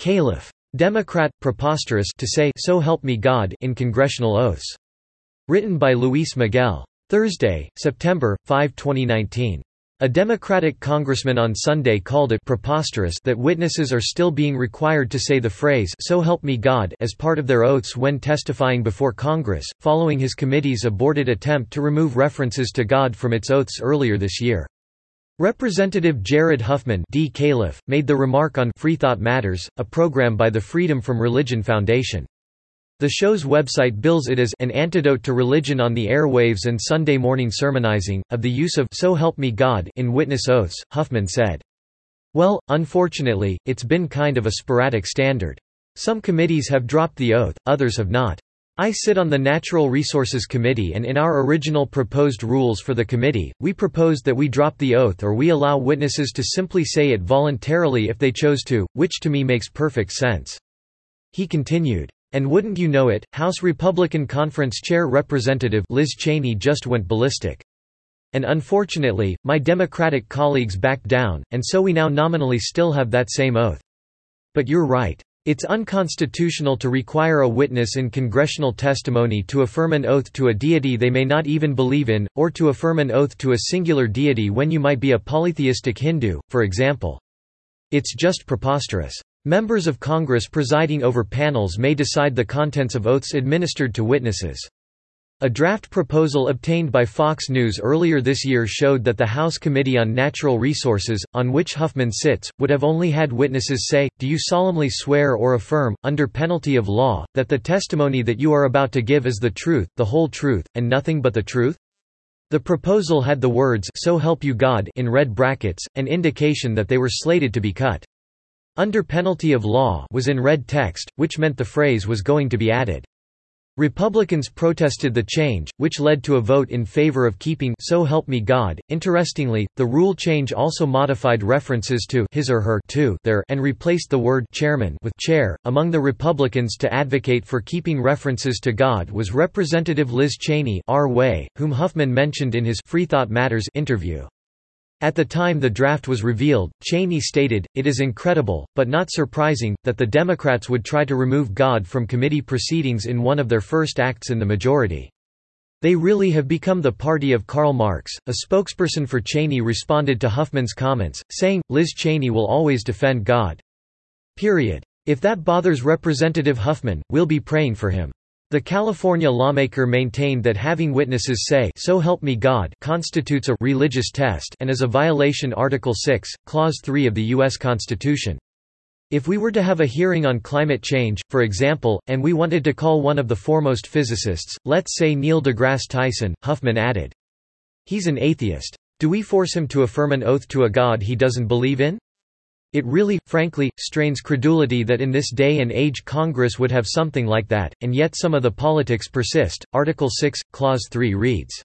Calif. Democrat, preposterous to say so help me God in congressional oaths. Written by Luis Miguel. Thursday, September 5, 2019. A Democratic congressman on Sunday called it preposterous that witnesses are still being required to say the phrase so help me God as part of their oaths when testifying before Congress, following his committee's aborted attempt to remove references to God from its oaths earlier this year. Representative Jared Huffman D. Calif, made the remark on Free Thought Matters, a program by the Freedom from Religion Foundation. The show's website bills it as an antidote to religion on the airwaves and Sunday morning sermonizing, of the use of So help me God in witness oaths, Huffman said. Well, unfortunately, it's been kind of a sporadic standard. Some committees have dropped the oath, others have not. I sit on the Natural Resources Committee and in our original proposed rules for the committee, we proposed that we drop the oath or we allow witnesses to simply say it voluntarily if they chose to, which to me makes perfect sense. He continued. And wouldn't you know it, House Republican Conference Chair Representative Liz Cheney just went ballistic. And unfortunately, my Democratic colleagues backed down, and so we now nominally still have that same oath. But you're right. It's unconstitutional to require a witness in congressional testimony to affirm an oath to a deity they may not even believe in, or to affirm an oath to a singular deity when you might be a polytheistic Hindu, for example. It's just preposterous. Members of Congress presiding over panels may decide the contents of oaths administered to witnesses. A draft proposal obtained by Fox News earlier this year showed that the House Committee on Natural Resources, on which Huffman sits, would have only had witnesses say, Do you solemnly swear or affirm, under penalty of law, that the testimony that you are about to give is the truth, the whole truth, and nothing but the truth? The proposal had the words So help you God in red brackets, an indication that they were slated to be cut. Under penalty of law was in red text, which meant the phrase was going to be added. Republicans protested the change, which led to a vote in favor of keeping So help me God. Interestingly, the rule change also modified references to his or her to their and replaced the word chairman with chair. Among the Republicans to advocate for keeping references to God was Representative Liz Cheney, R. Way, whom Huffman mentioned in his Free Thought Matters interview. At the time the draft was revealed, Cheney stated, It is incredible, but not surprising, that the Democrats would try to remove God from committee proceedings in one of their first acts in the majority. They really have become the party of Karl Marx. A spokesperson for Cheney responded to Huffman's comments, saying, Liz Cheney will always defend God. Period. If that bothers Representative Huffman, we'll be praying for him. The California lawmaker maintained that having witnesses say so help me God constitutes a religious test and is a violation Article 6, Clause 3 of the U.S. Constitution. If we were to have a hearing on climate change, for example, and we wanted to call one of the foremost physicists, let's say Neil deGrasse Tyson, Huffman added. He's an atheist. Do we force him to affirm an oath to a God he doesn't believe in? It really, frankly, strains credulity that in this day and age Congress would have something like that, and yet some of the politics persist. Article 6, Clause 3 reads,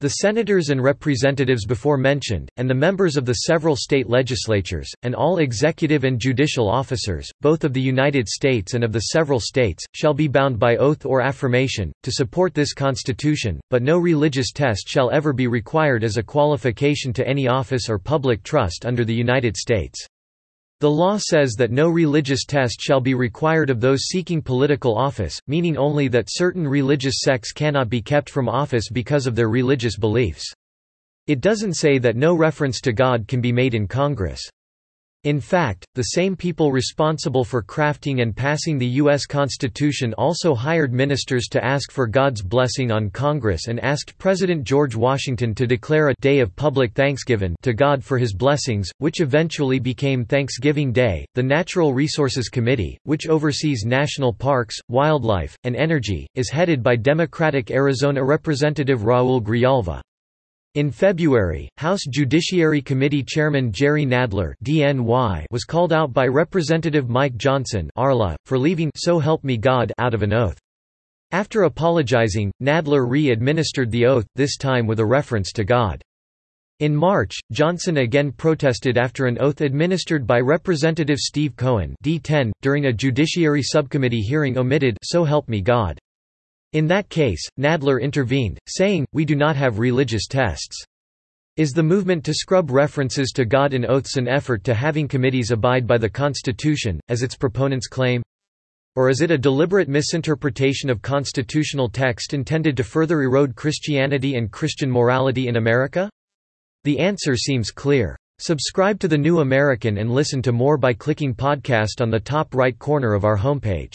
the senators and representatives before mentioned, and the members of the several state legislatures, and all executive and judicial officers, both of the United States and of the several states, shall be bound by oath or affirmation, to support this Constitution, but no religious test shall ever be required as a qualification to any office or public trust under the United States. The law says that no religious test shall be required of those seeking political office, meaning only that certain religious sects cannot be kept from office because of their religious beliefs. It doesn't say that no reference to God can be made in Congress. In fact, the same people responsible for crafting and passing the U.S. Constitution also hired ministers to ask for God's blessing on Congress and asked President George Washington to declare a day of public thanksgiving to God for his blessings, which eventually became Thanksgiving Day. The Natural Resources Committee, which oversees national parks, wildlife, and energy, is headed by Democratic Arizona Representative Raul Grijalva. In February, House Judiciary Committee Chairman Jerry Nadler DNY was called out by Representative Mike Johnson Arla, for leaving So Help Me God out of an oath. After apologizing, Nadler re-administered the oath, this time with a reference to God. In March, Johnson again protested after an oath administered by Representative Steve Cohen D10, during a Judiciary Subcommittee hearing omitted So Help Me God. In that case, Nadler intervened, saying, We do not have religious tests. Is the movement to scrub references to God in oaths an effort to having committees abide by the Constitution, as its proponents claim? Or is it a deliberate misinterpretation of constitutional text intended to further erode Christianity and Christian morality in America? The answer seems clear. Subscribe to The New American and listen to more by clicking podcast on the top right corner of our homepage.